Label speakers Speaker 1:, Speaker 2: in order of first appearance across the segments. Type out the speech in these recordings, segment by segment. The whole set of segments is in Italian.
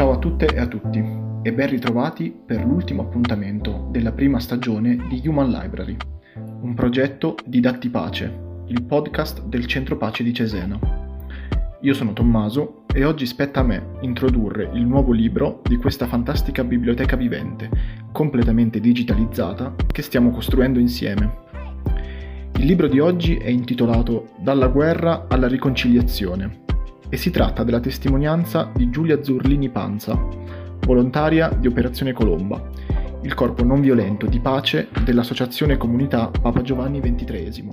Speaker 1: Ciao a tutte e a tutti e ben ritrovati per l'ultimo appuntamento della prima stagione di Human Library, un progetto di Datti Pace, il podcast del Centro Pace di Cesena. Io sono Tommaso e oggi spetta a me introdurre il nuovo libro di questa fantastica biblioteca vivente, completamente digitalizzata, che stiamo costruendo insieme. Il libro di oggi è intitolato Dalla guerra alla riconciliazione e si tratta della testimonianza di Giulia Zurlini Panza, volontaria di Operazione Colomba, il corpo non violento di pace dell'Associazione Comunità Papa Giovanni XXIII.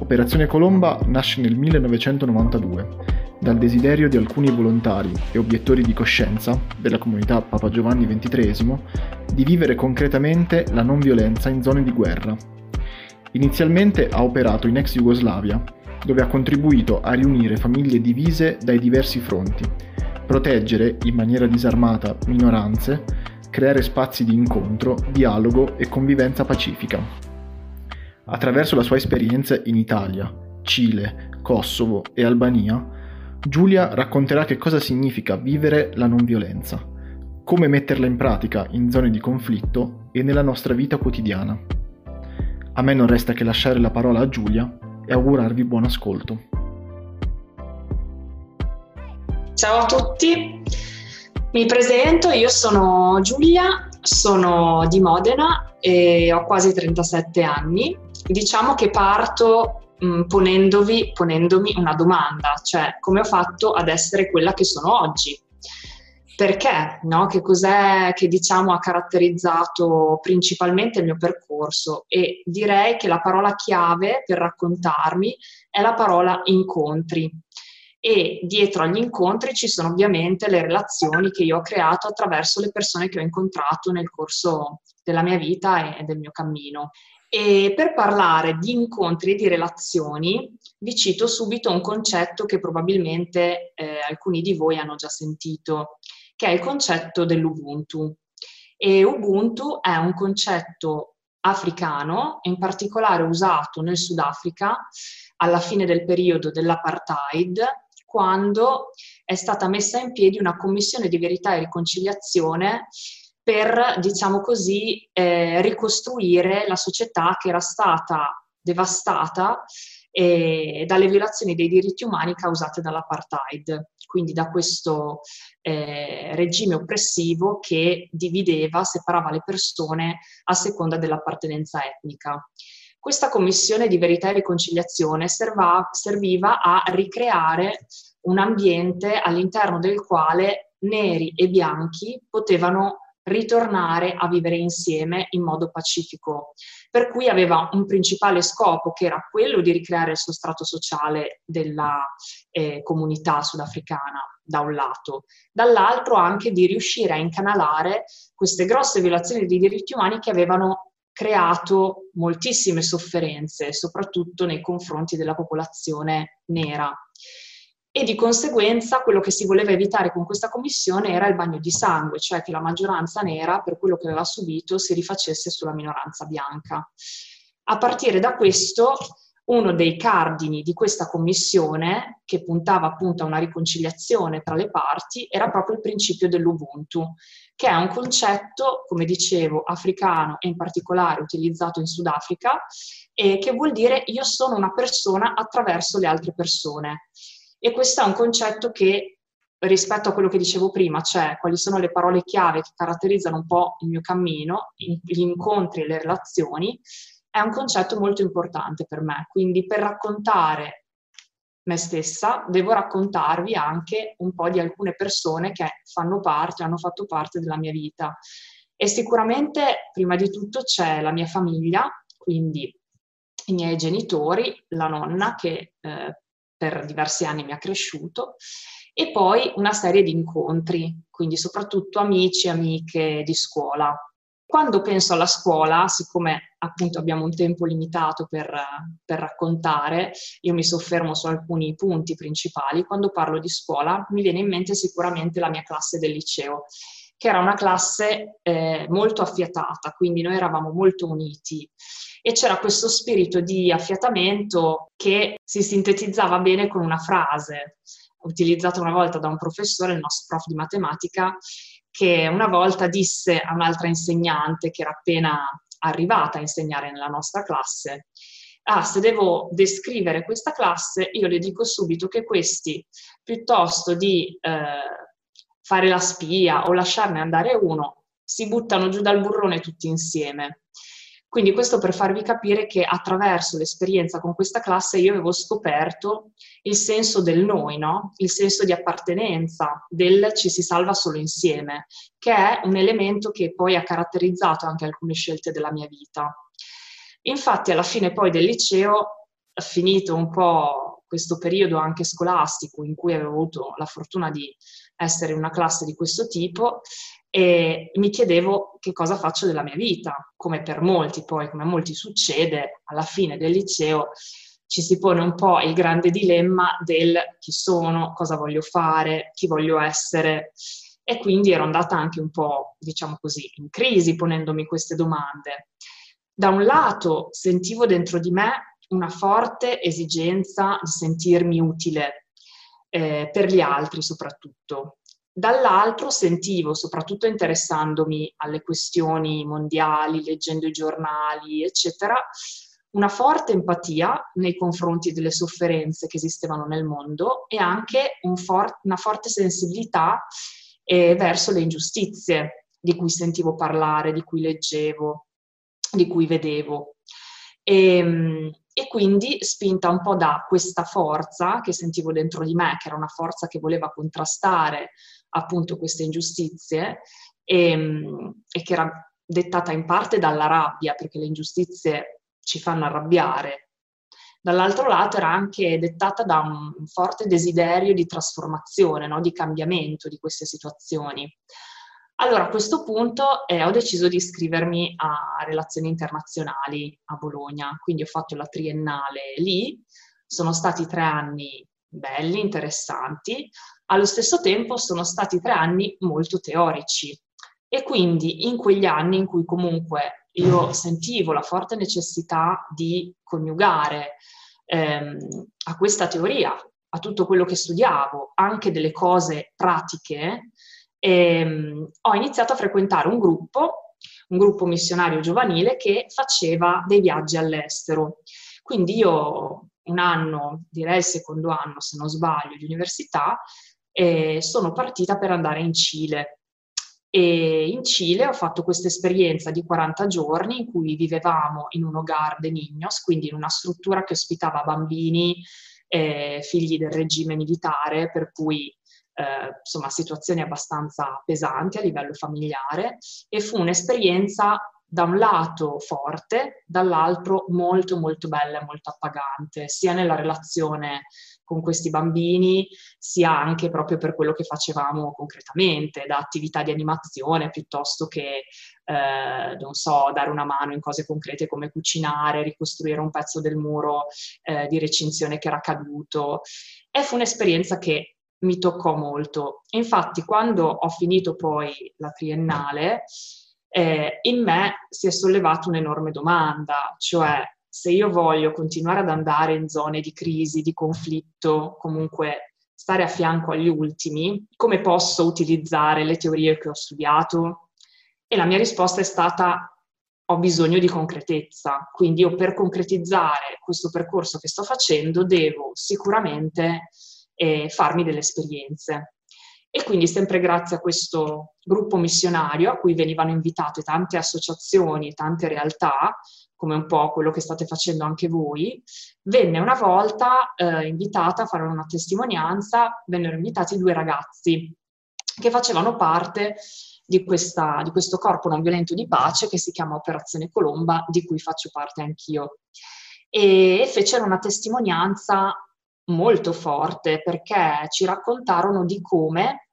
Speaker 1: Operazione Colomba nasce nel 1992 dal desiderio di alcuni volontari e obiettori di coscienza della comunità Papa Giovanni XXIII di vivere concretamente la non violenza in zone di guerra. Inizialmente ha operato in ex Jugoslavia dove ha contribuito a riunire famiglie divise dai diversi fronti, proteggere in maniera disarmata minoranze, creare spazi di incontro, dialogo e convivenza pacifica. Attraverso la sua esperienza in Italia, Cile, Kosovo e Albania, Giulia racconterà che cosa significa vivere la non violenza, come metterla in pratica in zone di conflitto e nella nostra vita quotidiana. A me non resta che lasciare la parola a Giulia e augurarvi buon ascolto.
Speaker 2: Ciao a tutti, mi presento, io sono Giulia, sono di Modena e ho quasi 37 anni. Diciamo che parto mh, ponendovi, ponendomi una domanda, cioè come ho fatto ad essere quella che sono oggi perché, no? che cos'è che diciamo ha caratterizzato principalmente il mio percorso e direi che la parola chiave per raccontarmi è la parola incontri e dietro agli incontri ci sono ovviamente le relazioni che io ho creato attraverso le persone che ho incontrato nel corso della mia vita e del mio cammino. E per parlare di incontri e di relazioni vi cito subito un concetto che probabilmente eh, alcuni di voi hanno già sentito che è il concetto dell'Ubuntu. E Ubuntu è un concetto africano, in particolare usato nel Sudafrica alla fine del periodo dell'apartheid, quando è stata messa in piedi una commissione di verità e riconciliazione per, diciamo così, eh, ricostruire la società che era stata devastata eh, dalle violazioni dei diritti umani causate dall'apartheid, quindi da questo eh, regime oppressivo che divideva, separava le persone a seconda dell'appartenenza etnica. Questa commissione di verità e riconciliazione serva, serviva a ricreare un ambiente all'interno del quale neri e bianchi potevano ritornare a vivere insieme in modo pacifico, per cui aveva un principale scopo che era quello di ricreare il sostrato sociale della eh, comunità sudafricana da un lato, dall'altro anche di riuscire a incanalare queste grosse violazioni dei diritti umani che avevano creato moltissime sofferenze, soprattutto nei confronti della popolazione nera e di conseguenza quello che si voleva evitare con questa commissione era il bagno di sangue, cioè che la maggioranza nera per quello che aveva subito si rifacesse sulla minoranza bianca. A partire da questo, uno dei cardini di questa commissione, che puntava appunto a una riconciliazione tra le parti, era proprio il principio dell'Ubuntu, che è un concetto, come dicevo, africano e in particolare utilizzato in Sudafrica, e che vuol dire io sono una persona attraverso le altre persone. E questo è un concetto che rispetto a quello che dicevo prima, cioè quali sono le parole chiave che caratterizzano un po' il mio cammino, gli incontri e le relazioni, è un concetto molto importante per me. Quindi per raccontare me stessa devo raccontarvi anche un po' di alcune persone che fanno parte, hanno fatto parte della mia vita. E sicuramente prima di tutto c'è la mia famiglia, quindi i miei genitori, la nonna che eh, per diversi anni mi ha cresciuto, e poi una serie di incontri, quindi soprattutto amici e amiche di scuola. Quando penso alla scuola, siccome appunto abbiamo un tempo limitato per, per raccontare, io mi soffermo su alcuni punti principali. Quando parlo di scuola mi viene in mente sicuramente la mia classe del liceo, che era una classe eh, molto affiatata, quindi noi eravamo molto uniti e c'era questo spirito di affiatamento che si sintetizzava bene con una frase. utilizzata una volta da un professore, il nostro prof di matematica, che una volta disse a un'altra insegnante che era appena arrivata a insegnare nella nostra classe, ah, se devo descrivere questa classe, io le dico subito che questi, piuttosto di eh, fare la spia o lasciarne andare uno, si buttano giù dal burrone tutti insieme. Quindi questo per farvi capire che attraverso l'esperienza con questa classe io avevo scoperto il senso del noi, no? il senso di appartenenza, del ci si salva solo insieme, che è un elemento che poi ha caratterizzato anche alcune scelte della mia vita. Infatti alla fine poi del liceo, finito un po' questo periodo anche scolastico in cui avevo avuto la fortuna di essere in una classe di questo tipo e mi chiedevo che cosa faccio della mia vita, come per molti poi, come a molti succede, alla fine del liceo ci si pone un po' il grande dilemma del chi sono, cosa voglio fare, chi voglio essere e quindi ero andata anche un po', diciamo così, in crisi ponendomi queste domande. Da un lato sentivo dentro di me una forte esigenza di sentirmi utile eh, per gli altri soprattutto. Dall'altro sentivo, soprattutto interessandomi alle questioni mondiali, leggendo i giornali, eccetera, una forte empatia nei confronti delle sofferenze che esistevano nel mondo e anche un for- una forte sensibilità eh, verso le ingiustizie di cui sentivo parlare, di cui leggevo, di cui vedevo. E, ehm, e quindi spinta un po' da questa forza che sentivo dentro di me, che era una forza che voleva contrastare appunto queste ingiustizie e, ehm, e che era dettata in parte dalla rabbia, perché le ingiustizie ci fanno arrabbiare. Dall'altro lato era anche dettata da un forte desiderio di trasformazione, no? di cambiamento di queste situazioni. Allora a questo punto eh, ho deciso di iscrivermi a relazioni internazionali a Bologna, quindi ho fatto la triennale lì, sono stati tre anni belli, interessanti, allo stesso tempo sono stati tre anni molto teorici. E quindi in quegli anni in cui comunque io sentivo la forte necessità di coniugare ehm, a questa teoria, a tutto quello che studiavo, anche delle cose pratiche, ehm, ho iniziato a frequentare un gruppo, un gruppo missionario giovanile che faceva dei viaggi all'estero. Quindi io un anno, direi il secondo anno se non sbaglio, di università, eh, sono partita per andare in Cile. E in Cile ho fatto questa esperienza di 40 giorni in cui vivevamo in un hogar de niños, quindi in una struttura che ospitava bambini eh, figli del regime militare, per cui eh, insomma situazioni abbastanza pesanti a livello familiare e fu un'esperienza da un lato forte, dall'altro molto molto bella e molto appagante, sia nella relazione con questi bambini, sia anche proprio per quello che facevamo concretamente, da attività di animazione piuttosto che, eh, non so, dare una mano in cose concrete come cucinare, ricostruire un pezzo del muro eh, di recinzione che era caduto. E fu un'esperienza che mi toccò molto. Infatti, quando ho finito poi la triennale, eh, in me si è sollevata un'enorme domanda, cioè se io voglio continuare ad andare in zone di crisi, di conflitto, comunque stare a fianco agli ultimi, come posso utilizzare le teorie che ho studiato? E la mia risposta è stata ho bisogno di concretezza, quindi io per concretizzare questo percorso che sto facendo devo sicuramente e farmi delle esperienze. E quindi sempre grazie a questo gruppo missionario a cui venivano invitate tante associazioni, tante realtà, come un po' quello che state facendo anche voi, venne una volta eh, invitata a fare una testimonianza, vennero invitati due ragazzi che facevano parte di, questa, di questo corpo non violento di pace che si chiama Operazione Colomba, di cui faccio parte anch'io. E fecero una testimonianza molto forte perché ci raccontarono di come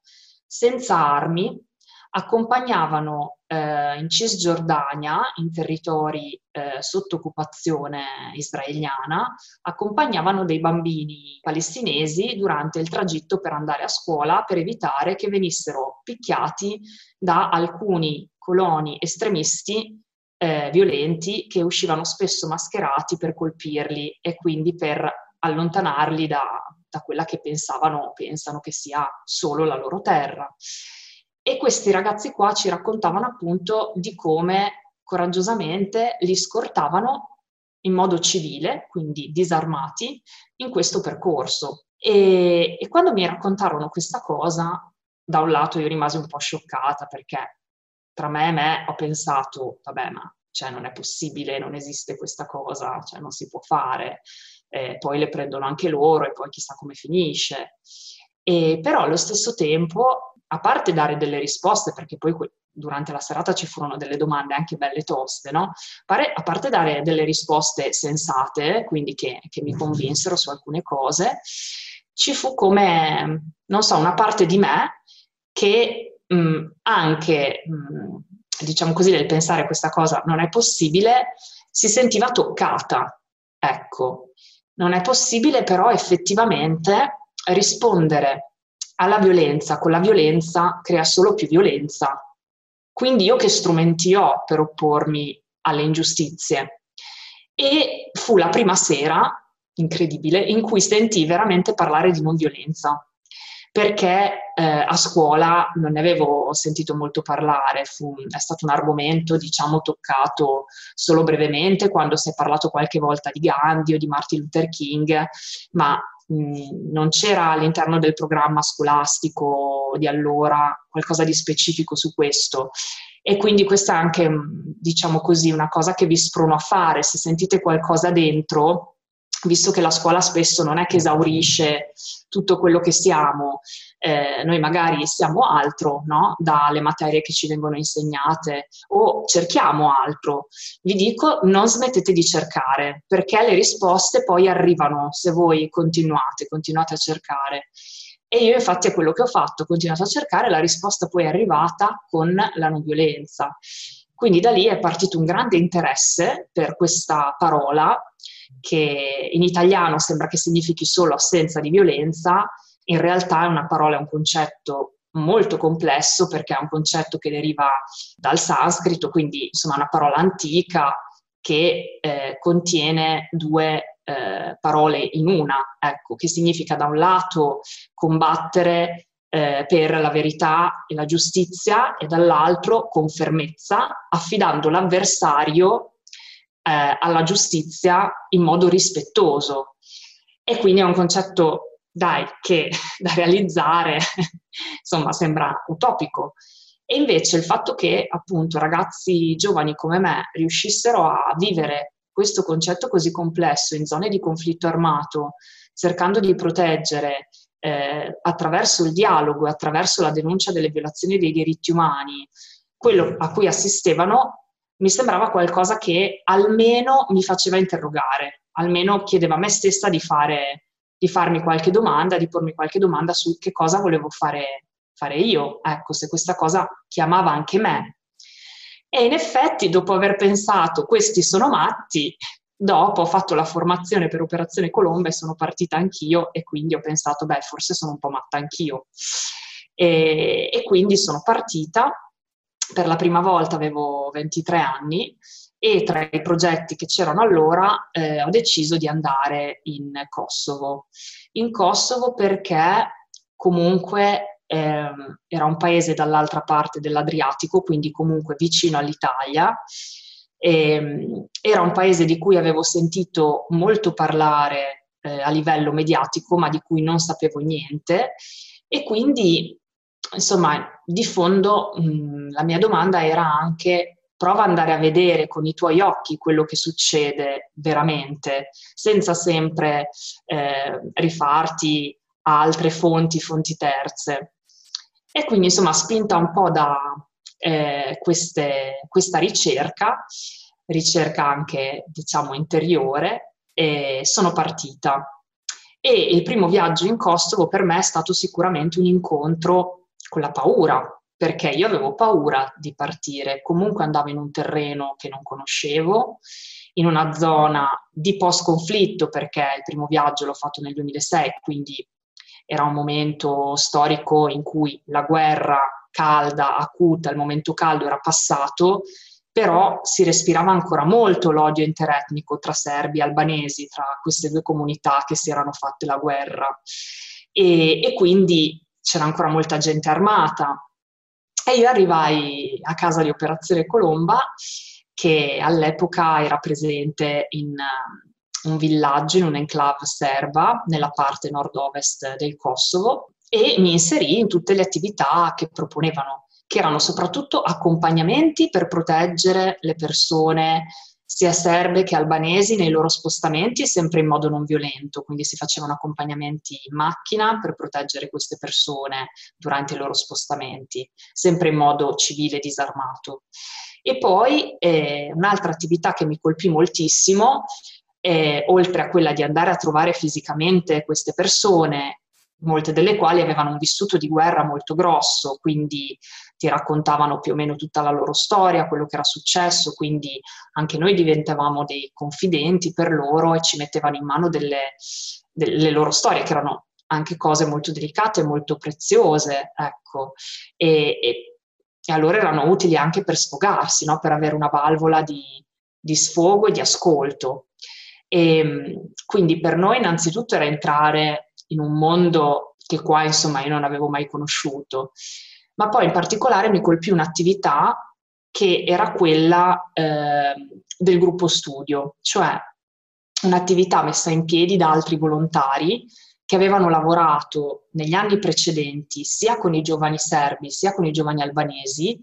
Speaker 2: senza armi accompagnavano eh, in Cisgiordania, in territori eh, sotto occupazione israeliana, accompagnavano dei bambini palestinesi durante il tragitto per andare a scuola per evitare che venissero picchiati da alcuni coloni estremisti eh, violenti che uscivano spesso mascherati per colpirli e quindi per allontanarli da, da quella che pensavano, pensano che sia solo la loro terra. E questi ragazzi qua ci raccontavano appunto di come coraggiosamente li scortavano in modo civile, quindi disarmati, in questo percorso. E, e quando mi raccontarono questa cosa, da un lato io rimasi un po' scioccata perché tra me e me ho pensato, vabbè, ma cioè, non è possibile, non esiste questa cosa, cioè, non si può fare, eh, poi le prendono anche loro e poi chissà come finisce. E, però allo stesso tempo, a parte dare delle risposte, perché poi durante la serata ci furono delle domande anche belle toste, no? Pare, a parte dare delle risposte sensate, quindi che, che mi convinsero su alcune cose, ci fu come, non so, una parte di me che mh, anche, mh, diciamo così, nel pensare questa cosa non è possibile, si sentiva toccata. Ecco, non è possibile però effettivamente rispondere alla violenza con la violenza crea solo più violenza. Quindi io che strumenti ho per oppormi alle ingiustizie? E fu la prima sera, incredibile, in cui sentì veramente parlare di non violenza perché eh, a scuola non ne avevo sentito molto parlare, fu, è stato un argomento diciamo toccato solo brevemente quando si è parlato qualche volta di Gandhi o di Martin Luther King, ma non c'era all'interno del programma scolastico di allora qualcosa di specifico su questo. E quindi questa è anche, diciamo così, una cosa che vi sprono a fare. Se sentite qualcosa dentro, visto che la scuola spesso non è che esaurisce tutto quello che siamo, eh, noi magari siamo altro no? dalle materie che ci vengono insegnate o cerchiamo altro. Vi dico, non smettete di cercare, perché le risposte poi arrivano se voi continuate, continuate a cercare. E io infatti è quello che ho fatto, ho continuato a cercare, la risposta poi è arrivata con la non violenza. Quindi da lì è partito un grande interesse per questa parola che in italiano sembra che significhi solo assenza di violenza, in realtà è una parola, è un concetto molto complesso perché è un concetto che deriva dal sanscrito, quindi insomma una parola antica che eh, contiene due eh, parole in una, ecco, che significa da un lato combattere eh, per la verità e la giustizia e dall'altro con fermezza, affidando l'avversario eh, alla giustizia in modo rispettoso. E quindi è un concetto, dai, che da realizzare, insomma, sembra utopico. E invece il fatto che appunto ragazzi giovani come me riuscissero a vivere questo concetto così complesso in zone di conflitto armato, cercando di proteggere eh, attraverso il dialogo e attraverso la denuncia delle violazioni dei diritti umani, quello a cui assistevano mi sembrava qualcosa che almeno mi faceva interrogare, almeno chiedeva a me stessa di, fare, di farmi qualche domanda, di pormi qualche domanda su che cosa volevo fare, fare io, ecco, se questa cosa chiamava anche me. E in effetti, dopo aver pensato questi sono matti, dopo ho fatto la formazione per Operazione Colomba e sono partita anch'io e quindi ho pensato, beh, forse sono un po' matta anch'io. E, e quindi sono partita per la prima volta avevo 23 anni e tra i progetti che c'erano allora eh, ho deciso di andare in Kosovo. In Kosovo perché comunque eh, era un paese dall'altra parte dell'Adriatico, quindi comunque vicino all'Italia. E, ehm, era un paese di cui avevo sentito molto parlare eh, a livello mediatico, ma di cui non sapevo niente. E quindi insomma, di fondo mh, la mia domanda era anche prova ad andare a vedere con i tuoi occhi quello che succede veramente, senza sempre eh, rifarti a altre fonti, fonti terze. E quindi, insomma, spinta un po' da eh, queste, questa ricerca, ricerca anche, diciamo, interiore, e sono partita. E il primo viaggio in Kosovo per me è stato sicuramente un incontro con la paura, perché io avevo paura di partire, comunque andavo in un terreno che non conoscevo, in una zona di post-conflitto, perché il primo viaggio l'ho fatto nel 2006, quindi era un momento storico in cui la guerra calda, acuta, il momento caldo era passato però si respirava ancora molto l'odio interetnico tra serbi e albanesi, tra queste due comunità che si erano fatte la guerra. E, e quindi c'era ancora molta gente armata. E io arrivai a casa di Operazione Colomba, che all'epoca era presente in um, un villaggio, in un'enclave serba, nella parte nord-ovest del Kosovo, e mi inserì in tutte le attività che proponevano che erano soprattutto accompagnamenti per proteggere le persone sia serbe che albanesi nei loro spostamenti, sempre in modo non violento, quindi si facevano accompagnamenti in macchina per proteggere queste persone durante i loro spostamenti, sempre in modo civile e disarmato. E poi eh, un'altra attività che mi colpì moltissimo, eh, oltre a quella di andare a trovare fisicamente queste persone molte delle quali avevano un vissuto di guerra molto grosso, quindi ti raccontavano più o meno tutta la loro storia, quello che era successo, quindi anche noi diventavamo dei confidenti per loro e ci mettevano in mano delle, delle loro storie, che erano anche cose molto delicate e molto preziose, ecco. E, e, e, allora erano utili anche per sfogarsi, no? per avere una valvola di, di sfogo e di ascolto. E, quindi per noi innanzitutto era entrare in un mondo che qua insomma io non avevo mai conosciuto. Ma poi in particolare mi colpì un'attività che era quella eh, del gruppo studio, cioè un'attività messa in piedi da altri volontari che avevano lavorato negli anni precedenti sia con i giovani serbi sia con i giovani albanesi,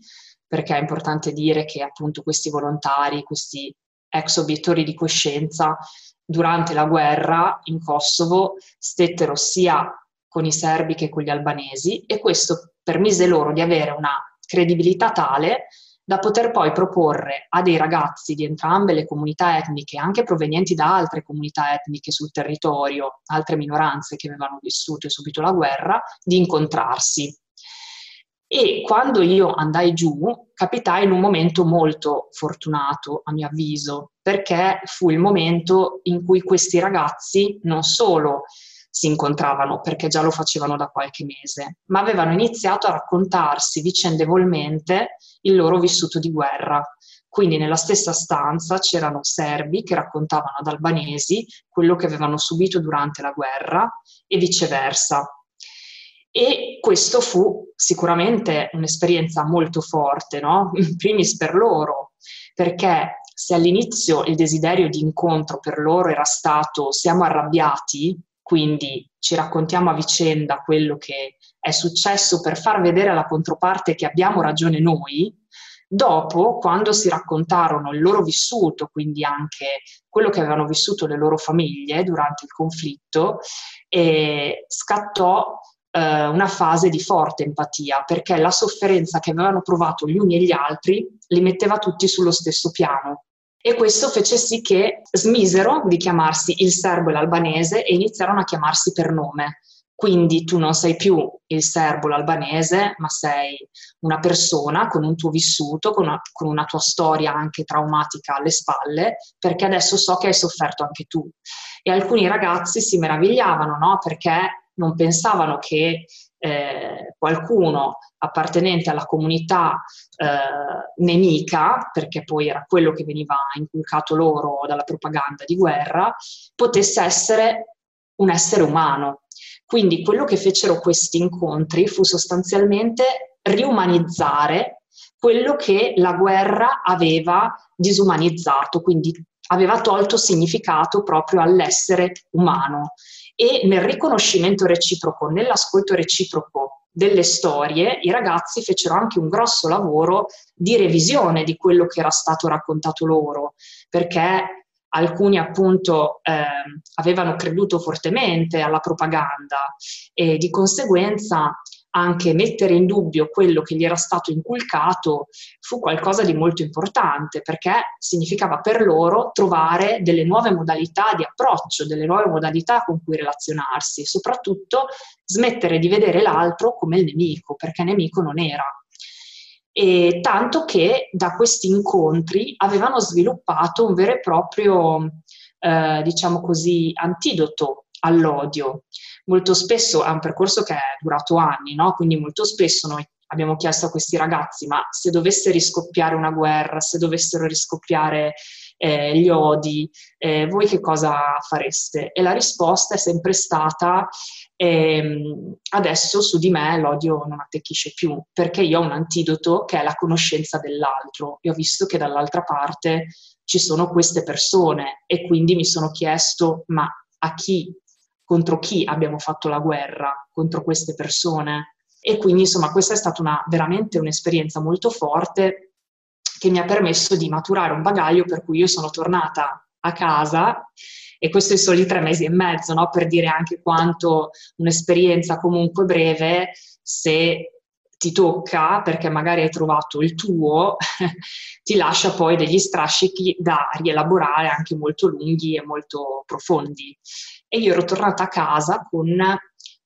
Speaker 2: perché è importante dire che appunto questi volontari, questi ex obiettori di coscienza, durante la guerra in Kosovo stettero sia con i serbi che con gli albanesi e questo permise loro di avere una credibilità tale da poter poi proporre a dei ragazzi di entrambe le comunità etniche, anche provenienti da altre comunità etniche sul territorio, altre minoranze che avevano vissuto e subito la guerra, di incontrarsi. E quando io andai giù, capitai in un momento molto fortunato, a mio avviso, perché fu il momento in cui questi ragazzi non solo si incontravano, perché già lo facevano da qualche mese, ma avevano iniziato a raccontarsi vicendevolmente il loro vissuto di guerra. Quindi nella stessa stanza c'erano serbi che raccontavano ad albanesi quello che avevano subito durante la guerra e viceversa. E questo fu sicuramente un'esperienza molto forte, no? In primis per loro, perché se all'inizio il desiderio di incontro per loro era stato siamo arrabbiati, quindi ci raccontiamo a vicenda quello che è successo per far vedere alla controparte che abbiamo ragione noi, dopo, quando si raccontarono il loro vissuto, quindi anche quello che avevano vissuto le loro famiglie durante il conflitto, eh, scattò eh, una fase di forte empatia, perché la sofferenza che avevano provato gli uni e gli altri li metteva tutti sullo stesso piano. E questo fece sì che smisero di chiamarsi il serbo e l'albanese e iniziarono a chiamarsi per nome. Quindi tu non sei più il serbo, l'albanese, ma sei una persona con un tuo vissuto, con una, con una, tua storia anche traumatica alle spalle, perché adesso so che hai sofferto anche tu. E alcuni ragazzi si meravigliavano, no? Perché non pensavano che eh, qualcuno appartenente alla comunità eh, nemica, perché poi era quello che veniva inculcato loro dalla propaganda di guerra, potesse essere un essere umano. Quindi quello che fecero questi incontri fu sostanzialmente riumanizzare quello che la guerra aveva disumanizzato, quindi aveva tolto significato proprio all'essere umano e nel riconoscimento reciproco, nell'ascolto reciproco delle storie, i ragazzi fecero anche un grosso lavoro di revisione di quello che era stato raccontato loro, perché alcuni appunto eh, avevano creduto fortemente alla propaganda e di conseguenza anche mettere in dubbio quello che gli era stato inculcato fu qualcosa di molto importante perché significava per loro trovare delle nuove modalità di approccio, delle nuove modalità con cui relazionarsi e soprattutto smettere di vedere l'altro come il nemico, perché nemico non era. E tanto che da questi incontri avevano sviluppato un vero e proprio, eh, diciamo così, antidoto all'odio molto spesso è un percorso che è durato anni, no? quindi molto spesso noi abbiamo chiesto a questi ragazzi, ma se dovesse riscoppiare una guerra, se dovessero riscoppiare eh, gli odi, eh, voi che cosa fareste? E la risposta è sempre stata, ehm, adesso su di me l'odio non attecchisce più, perché io ho un antidoto che è la conoscenza dell'altro e ho visto che dall'altra parte ci sono queste persone e quindi mi sono chiesto, ma a chi, contro chi abbiamo fatto la guerra, contro queste persone? E quindi insomma questa è stata una, veramente un'esperienza molto forte che mi ha permesso di maturare un bagaglio per cui io sono tornata a casa e questo è solo di tre mesi e mezzo, no? per dire anche quanto un'esperienza comunque breve, se ti tocca perché magari hai trovato il tuo, ti lascia poi degli strascichi da rielaborare anche molto lunghi e molto profondi. E io ero tornata a casa con,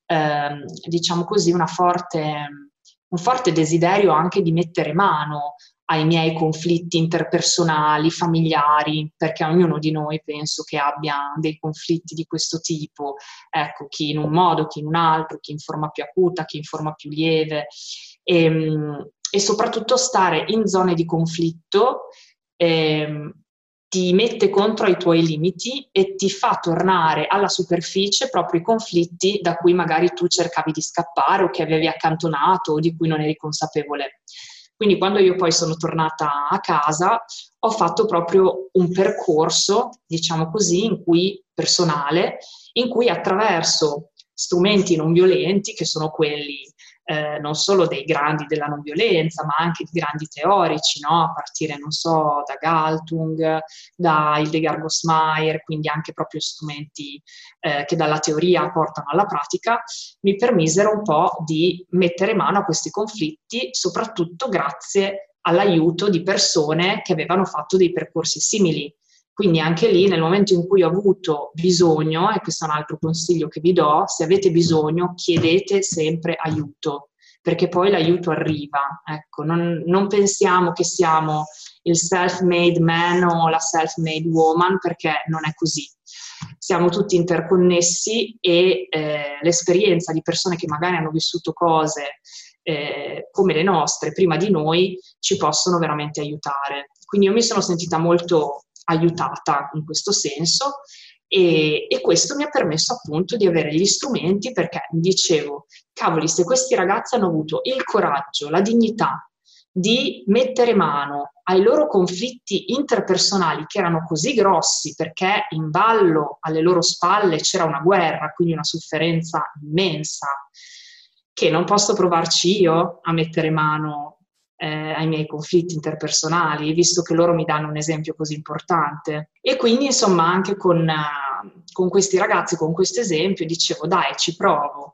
Speaker 2: ehm, diciamo così, forte, un forte desiderio anche di mettere mano ai miei conflitti interpersonali, familiari, perché ognuno di noi penso che abbia dei conflitti di questo tipo, ecco, chi in un modo, chi in un altro, chi in forma più acuta, chi in forma più lieve, e, ehm, e soprattutto stare in zone di conflitto eh, ti mette contro i tuoi limiti e ti fa tornare alla superficie proprio i conflitti da cui magari tu cercavi di scappare o che avevi accantonato o di cui non eri consapevole. Quindi quando io poi sono tornata a casa ho fatto proprio un percorso, diciamo così, in cui personale, in cui attraverso strumenti non violenti, che sono quelli eh, non solo dei grandi della non violenza, ma anche di grandi teorici, no? a partire, non so, da Galtung, da Hildegard Gosmeier, quindi anche proprio strumenti eh, che dalla teoria portano alla pratica, mi permisero un po' di mettere mano a questi conflitti, soprattutto grazie all'aiuto di persone che avevano fatto dei percorsi simili. Quindi anche lì nel momento in cui ho avuto bisogno, e questo è un altro consiglio che vi do, se avete bisogno chiedete sempre aiuto, perché poi l'aiuto arriva. Ecco, non, non pensiamo che siamo il self-made man o la self-made woman, perché non è così. Siamo tutti interconnessi e eh, l'esperienza di persone che magari hanno vissuto cose eh, come le nostre prima di noi ci possono veramente aiutare. Quindi io mi sono sentita molto aiutata in questo senso e, e, questo mi ha permesso appunto di avere gli strumenti perché mi dicevo, cavoli, se questi ragazzi hanno avuto il coraggio, la dignità di mettere mano ai loro conflitti interpersonali che erano così grossi perché in ballo alle loro spalle c'era una guerra, quindi una sofferenza immensa, che non posso provarci io a mettere mano eh, ai miei conflitti interpersonali, visto che loro mi danno un esempio così importante. E quindi, insomma, anche con, uh, con questi ragazzi, con questo esempio, dicevo, dai, ci provo.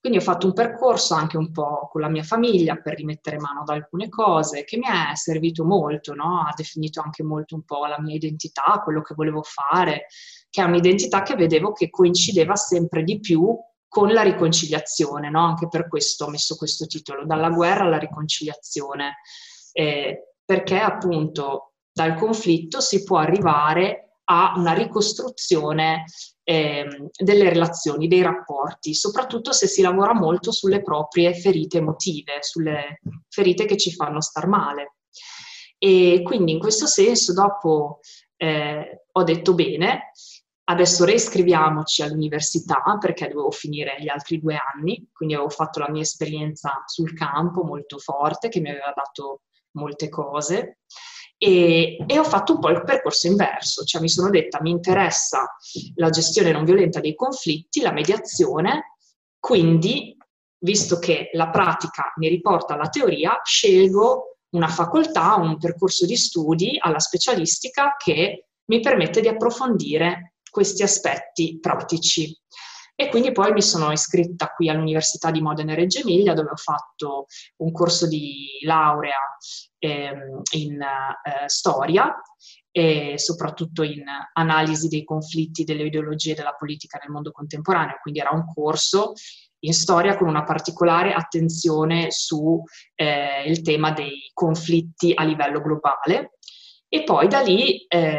Speaker 2: Quindi ho fatto un percorso anche un po' con la mia famiglia per rimettere mano ad alcune cose che mi è servito molto, no? ha definito anche molto un po' la mia identità, quello che volevo fare, che è un'identità che vedevo che coincideva sempre di più con la riconciliazione, no? anche per questo ho messo questo titolo, dalla guerra alla riconciliazione, eh, perché appunto dal conflitto si può arrivare a una ricostruzione eh, delle relazioni, dei rapporti, soprattutto se si lavora molto sulle proprie ferite emotive, sulle ferite che ci fanno star male. E quindi in questo senso dopo eh, ho detto bene, Adesso reiscriviamoci all'università perché dovevo finire gli altri due anni, quindi avevo fatto la mia esperienza sul campo molto forte che mi aveva dato molte cose. E, e, ho fatto un po' il percorso inverso, cioè mi sono detta mi interessa la gestione non violenta dei conflitti, la mediazione, quindi visto che la pratica mi riporta alla teoria, scelgo una facoltà, un percorso di studi alla specialistica che mi permette di approfondire questi aspetti pratici. E quindi poi mi sono iscritta qui all'Università di Modena e Reggio Emilia dove ho fatto un corso di laurea ehm, in eh, storia e soprattutto in analisi dei conflitti delle ideologie della politica nel mondo contemporaneo, quindi era un corso in storia con una particolare attenzione sul eh, tema dei conflitti a livello globale e poi da lì eh,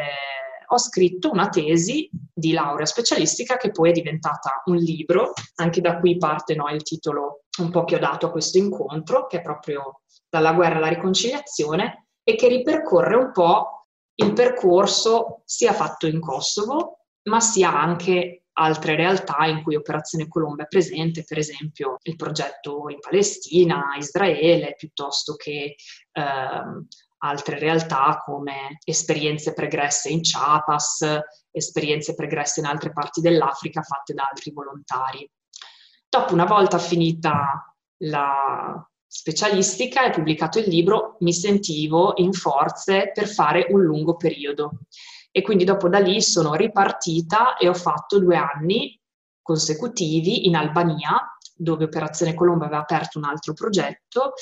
Speaker 2: ho scritto una tesi di laurea specialistica che poi è diventata un libro, anche da qui parte no, il titolo un po' che ho dato a questo incontro, che è proprio dalla guerra alla riconciliazione, e che ripercorre un po' il percorso sia fatto in Kosovo, ma sia anche altre realtà in cui Operazione Colomba è presente, per esempio il progetto in Palestina, Israele, piuttosto che ehm, altre realtà come esperienze pregresse in Chiapas, esperienze pregresse in altre parti dell'Africa fatte da altri volontari. Dopo, una volta finita la specialistica e pubblicato il libro, mi sentivo in forze per fare un lungo periodo. E quindi dopo da lì sono ripartita e ho fatto due anni consecutivi in Albania, dove Operazione Colombo aveva aperto un altro progetto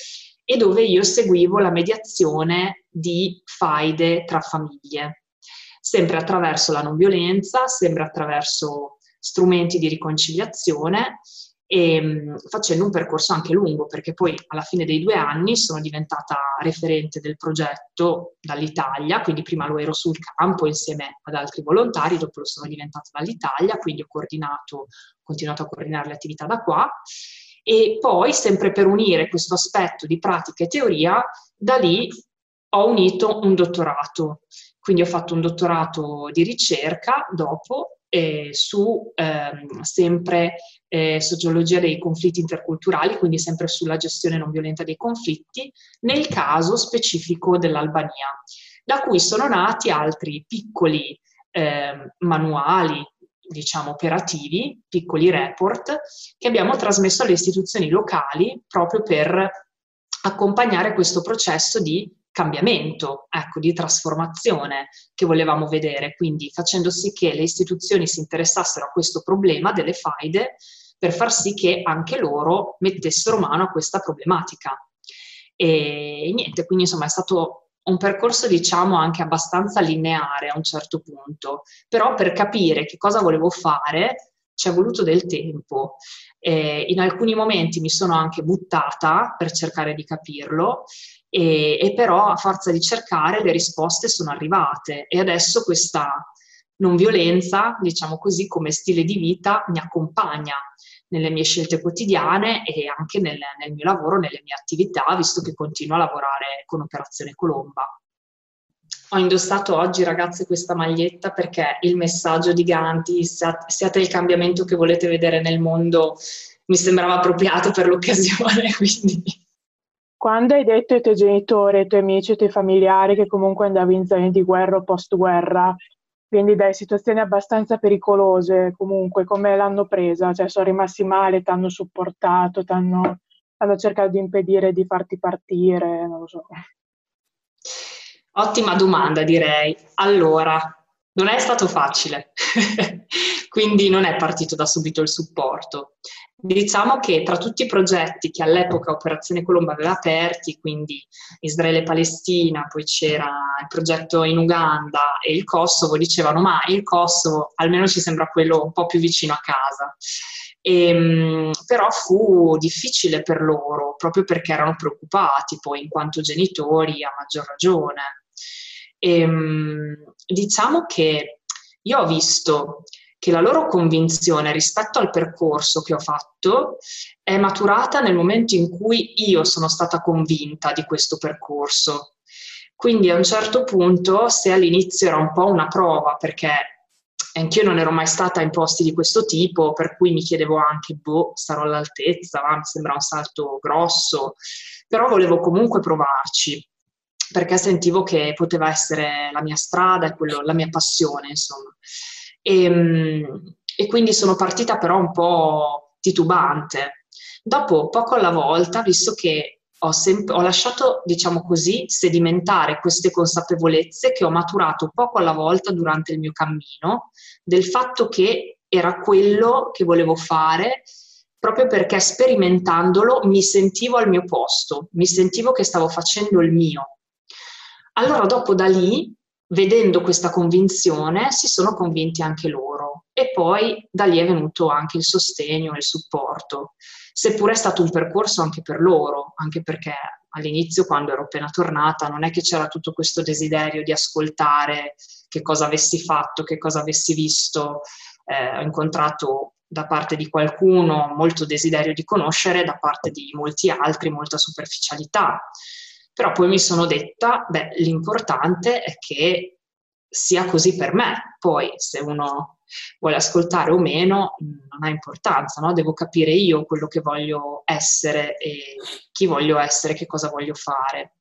Speaker 2: e dove io seguivo la mediazione di faide tra famiglie, sempre attraverso la non violenza, sempre attraverso strumenti di riconciliazione e mm, facendo un percorso anche lungo, perché poi alla fine dei due anni sono diventata referente del progetto dall'Italia, quindi prima lo ero sul campo insieme ad altri volontari, dopo lo sono diventata dall'Italia, quindi ho coordinato, ho continuato a coordinare le attività da qua e poi, sempre per unire questo aspetto di pratica e teoria, da lì ho unito un dottorato. Quindi ho fatto un dottorato di ricerca dopo eh, su ehm, sempre eh, sociologia dei conflitti interculturali, quindi sempre sulla gestione non violenta dei conflitti, nel caso specifico dell'Albania, da cui sono nati altri piccoli eh, manuali, diciamo, operativi, piccoli report, che abbiamo trasmesso alle istituzioni locali proprio per accompagnare questo processo di cambiamento, ecco, di trasformazione che volevamo vedere, quindi facendo sì che le istituzioni si interessassero a questo problema delle faide per far sì che anche loro mettessero mano a questa problematica. E niente, quindi insomma è stato un percorso diciamo anche abbastanza lineare a un certo punto, però per capire che cosa volevo fare ci è voluto del tempo. Eh, in alcuni momenti mi sono anche buttata per cercare di capirlo e, e però a forza di cercare le risposte sono arrivate. E adesso questa non violenza, diciamo così, come stile di vita mi accompagna nelle mie scelte quotidiane e anche nel, nel mio lavoro, nelle mie attività, visto che continuo a lavorare con Operazione Colomba. Ho indossato oggi, ragazze, questa maglietta perché il messaggio di Gandhi, siate il cambiamento che volete vedere nel mondo, mi sembrava appropriato per l'occasione, quindi...
Speaker 3: Quando hai detto ai tuoi genitori, ai tuoi amici, ai tuoi familiari che comunque andavi in zone di guerra o post-guerra, quindi dai situazioni abbastanza pericolose comunque, come l'hanno presa? Cioè sono rimasti male, ti hanno supportato, hanno cercato di impedire di farti partire, non lo so.
Speaker 2: Ottima domanda direi. Allora, non è stato facile, quindi non è partito da subito il supporto. Diciamo che tra tutti i progetti che all'epoca Operazione Colomba aveva aperti, quindi Israele-Palestina, poi c'era il progetto in Uganda e il Kosovo, dicevano ma il Kosovo almeno ci sembra quello un po' più vicino a casa. E, ehm, però fu difficile per loro, proprio perché erano preoccupati poi in quanto genitori a maggior ragione. E, ehm, diciamo che io ho visto che la loro convinzione rispetto al percorso che ho fatto è maturata nel momento in cui io sono stata convinta di questo percorso. Quindi a un certo punto, se all'inizio era un po' una prova, perché anch'io non ero mai stata in posti di questo tipo, per cui mi chiedevo anche, boh, sarò all'altezza, va? mi sembra un salto grosso, però volevo comunque provarci perché sentivo che poteva essere la mia strada quello, la mia passione, insomma. E, ehm, e quindi sono partita però un po' titubante. Dopo, poco alla volta, visto che ho, sempre, ho lasciato, diciamo così, sedimentare queste consapevolezze che ho maturato poco alla volta durante il mio cammino, del fatto che era quello che volevo fare proprio perché sperimentandolo mi sentivo al mio posto, mi sentivo che stavo facendo il mio. Allora dopo da lì vedendo questa convinzione, si sono convinti anche loro. E poi da lì è venuto anche il sostegno e il supporto, seppure è stato un percorso anche per loro, anche perché all'inizio quando ero appena tornata non è che c'era tutto questo desiderio di ascoltare che cosa avessi fatto, che cosa avessi visto, eh, ho incontrato da parte di qualcuno molto desiderio di conoscere, da parte di molti altri molta superficialità. Però poi mi sono detta, beh, l'importante è che sia così per me. Poi se uno vuole ascoltare o meno non ha importanza, no? devo capire io quello che voglio essere e chi voglio essere, che cosa voglio fare.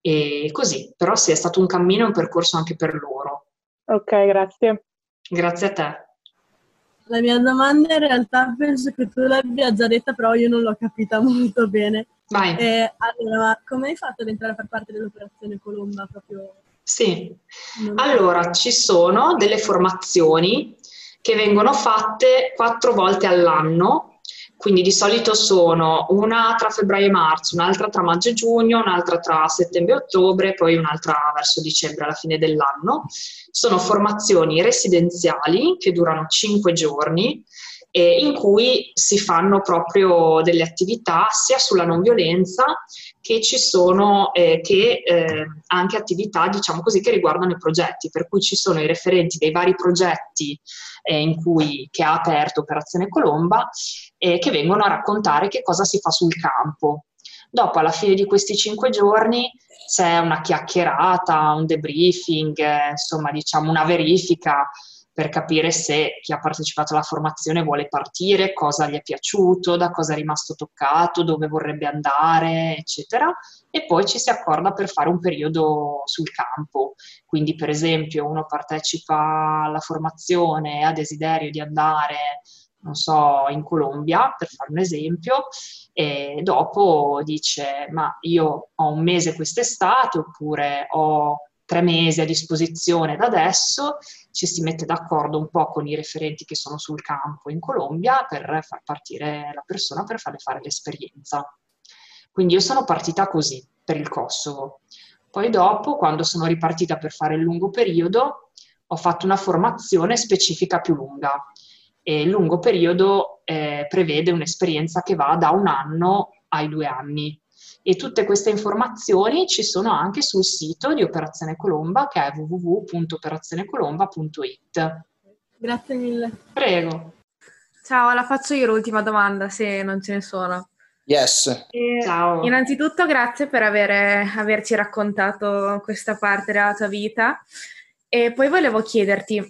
Speaker 2: E così, però sì, è stato un cammino e un percorso anche per loro.
Speaker 3: Ok, grazie.
Speaker 2: Grazie a te.
Speaker 4: La mia domanda in realtà penso che tu l'abbia già detta, però io non l'ho capita molto bene.
Speaker 2: Vai.
Speaker 4: Eh, allora, come hai fatto ad entrare a far parte dell'operazione Colomba proprio?
Speaker 2: Sì, allora ci sono delle formazioni che vengono fatte quattro volte all'anno quindi di solito sono una tra febbraio e marzo, un'altra tra maggio e giugno, un'altra tra settembre e ottobre, poi un'altra verso dicembre alla fine dell'anno. Sono formazioni residenziali che durano cinque giorni e in cui si fanno proprio delle attività sia sulla non violenza che ci sono eh, che, eh, anche attività diciamo così che riguardano i progetti per cui ci sono i referenti dei vari progetti eh, cui, che ha aperto Operazione Colomba eh, che vengono a raccontare che cosa si fa sul campo. Dopo, alla fine di questi cinque giorni, c'è una chiacchierata, un debriefing, eh, insomma, diciamo una verifica per capire se chi ha partecipato alla formazione vuole partire, cosa gli è piaciuto, da cosa è rimasto toccato, dove vorrebbe andare, eccetera. E poi ci si accorda per fare un periodo sul campo. Quindi, per esempio, uno partecipa alla formazione e ha desiderio di andare non so, in Colombia, per fare un esempio, e dopo dice, ma io ho un mese quest'estate oppure ho tre mesi a disposizione da adesso, ci si mette d'accordo un po' con i referenti che sono sul campo in Colombia per far partire la persona, per farle fare l'esperienza. Quindi io sono partita così per il Kosovo. Poi dopo, quando sono ripartita per fare il lungo periodo, ho fatto una formazione specifica più lunga. E il lungo periodo eh, prevede un'esperienza che va da un anno ai due anni e tutte queste informazioni ci sono anche sul sito di Operazione Colomba che è www.operazionecolomba.it.
Speaker 4: Grazie mille.
Speaker 2: Prego.
Speaker 5: Ciao, la faccio io l'ultima domanda se non ce ne sono.
Speaker 6: Yes.
Speaker 5: E Ciao. Innanzitutto grazie per avere, averci raccontato questa parte della tua vita e poi volevo chiederti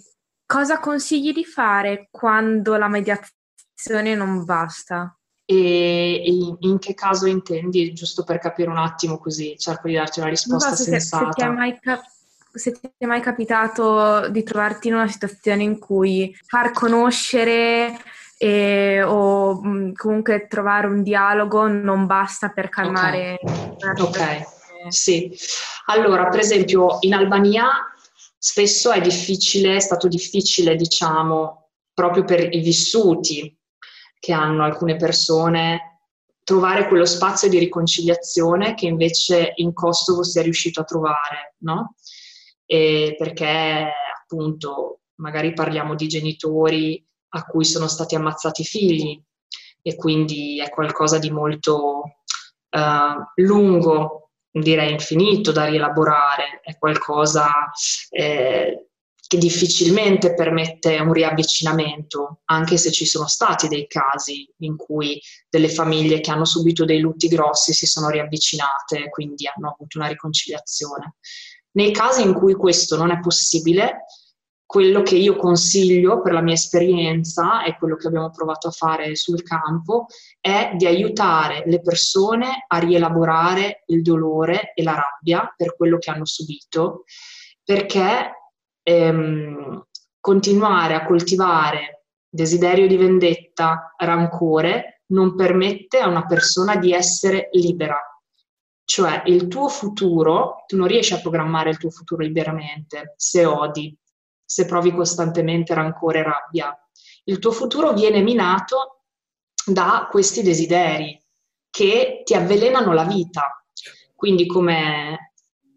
Speaker 5: cosa consigli di fare quando la mediazione non basta?
Speaker 2: E in che caso intendi, giusto per capire un attimo così, cerco di darti una risposta
Speaker 5: se,
Speaker 2: sensata.
Speaker 5: Se ti, mai cap- se ti è mai capitato di trovarti in una situazione in cui far conoscere e, o mh, comunque trovare un dialogo non basta per calmare
Speaker 2: Ok, okay. sì. Allora, per esempio, in Albania spesso è difficile, è stato difficile, diciamo, proprio per i vissuti che hanno alcune persone, trovare quello spazio di riconciliazione che invece in Kosovo si è riuscito a trovare, no? E perché appunto magari parliamo di genitori a cui sono stati ammazzati i figli e quindi è qualcosa di molto uh, lungo, direi infinito da rielaborare, è qualcosa eh, che difficilmente permette un riavvicinamento, anche se ci sono stati dei casi in cui delle famiglie che hanno subito dei lutti grossi si sono riavvicinate quindi hanno avuto una riconciliazione. Nei casi in cui questo non è possibile, quello che io consiglio per la mia esperienza e quello che abbiamo provato a fare sul campo è di aiutare le persone a rielaborare il dolore e la rabbia per quello che hanno subito, perché ehm, continuare a coltivare desiderio di vendetta, rancore, non permette a una persona di essere libera. Cioè il tuo futuro, tu non riesci a programmare il tuo futuro liberamente se odi, se provi costantemente rancore e rabbia. Il tuo futuro viene minato da questi desideri che ti avvelenano la vita. Quindi come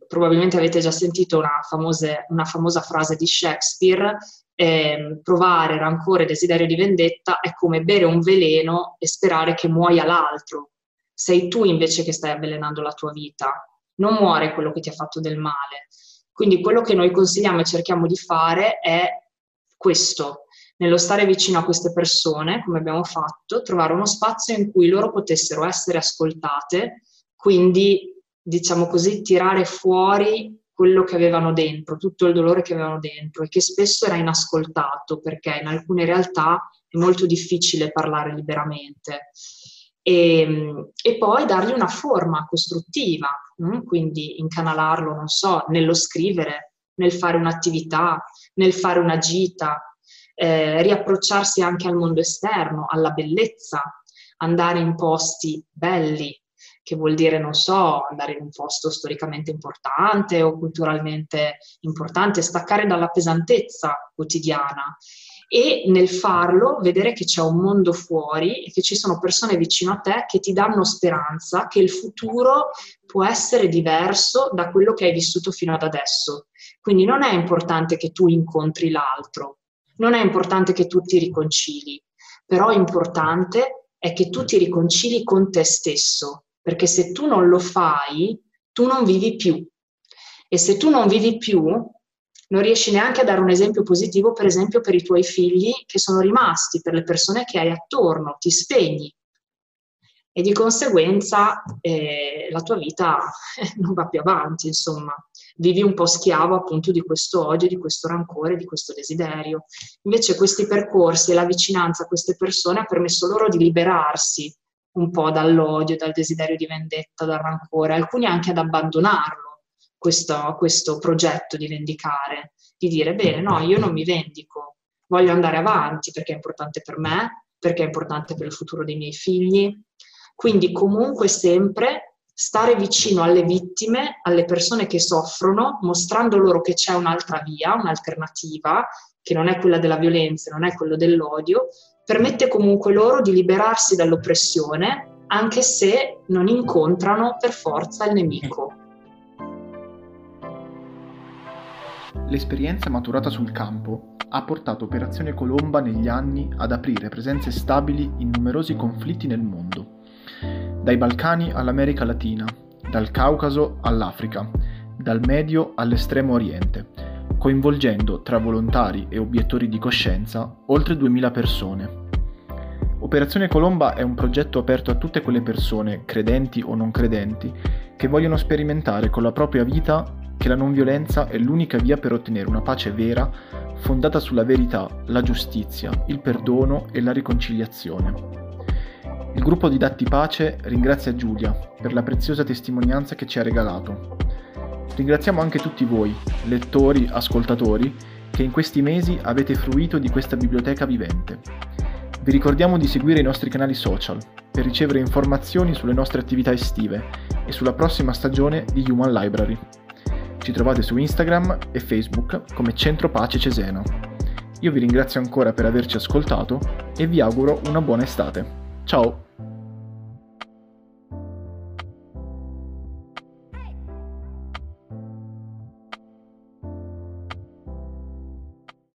Speaker 2: probabilmente avete già sentito una, famose, una famosa frase di Shakespeare, eh, provare rancore e desiderio di vendetta è come bere un veleno e sperare che muoia l'altro. Sei tu invece che stai avvelenando la tua vita, non muore quello che ti ha fatto del male. Quindi quello che noi consigliamo e cerchiamo di fare è questo, nello stare vicino a queste persone, come abbiamo fatto, trovare uno spazio in cui loro potessero essere ascoltate, quindi diciamo così, tirare fuori quello che avevano dentro, tutto il dolore che avevano dentro e che spesso era inascoltato perché in alcune realtà è molto difficile parlare liberamente. E, e poi dargli una forma costruttiva, mh? Mm, quindi incanalarlo, non so, nello scrivere, nel fare un'attività, nel fare una gita, eh, riapprocciarsi anche al mondo esterno, alla bellezza, andare in posti belli, che vuol dire, non so, andare in un posto storicamente importante o culturalmente importante, staccare dalla pesantezza quotidiana e nel farlo vedere che c'è un mondo fuori e che ci sono persone vicino a te che ti danno speranza che il futuro può essere diverso da quello che hai vissuto fino ad adesso. Quindi non è importante che tu incontri l'altro, non è importante che tu ti riconcili, però importante è che tu ti riconcili con te stesso, perché se tu non lo fai, tu non vivi più. E se tu non vivi più, non riesci neanche a dare un esempio positivo, per esempio, per i tuoi figli che sono rimasti, per le persone che hai attorno, ti spegni. E di conseguenza eh, la tua vita non va più avanti, insomma. Vivi un po' schiavo appunto di questo odio, di questo rancore, di questo desiderio. Invece questi percorsi e la vicinanza a queste persone ha permesso loro di liberarsi un po' dall'odio, dal desiderio di vendetta, dal rancore, alcuni anche ad abbandonarlo, questo, questo progetto di vendicare, di dire bene, no, io non mi vendico, voglio andare avanti perché è importante per me, perché è importante per il futuro dei miei figli. Quindi comunque sempre stare vicino alle vittime, alle persone che soffrono, mostrando loro che c'è un'altra via, un'alternativa, che non è quella della violenza, non è quello dell'odio, permette comunque loro di liberarsi dall'oppressione anche se non incontrano per forza il nemico.
Speaker 1: L'esperienza maturata sul campo ha portato Operazione Colomba negli anni ad aprire presenze stabili in numerosi conflitti nel mondo, dai Balcani all'America Latina, dal Caucaso all'Africa, dal Medio all'Estremo Oriente, coinvolgendo tra volontari e obiettori di coscienza oltre 2000 persone. Operazione Colomba è un progetto aperto a tutte quelle persone, credenti o non credenti, che vogliono sperimentare con la propria vita che la non violenza è l'unica via per ottenere una pace vera, fondata sulla verità, la giustizia, il perdono e la riconciliazione. Il gruppo di Datti Pace ringrazia Giulia per la preziosa testimonianza che ci ha regalato Ringraziamo anche tutti voi, lettori, ascoltatori, che in questi mesi avete fruito di questa biblioteca vivente. Vi ricordiamo di seguire i nostri canali social per ricevere informazioni sulle nostre attività estive e sulla prossima stagione di Human Library. Ci trovate su Instagram e Facebook come Centro Pace Cesena. Io vi ringrazio ancora per averci ascoltato e vi auguro una buona estate. Ciao!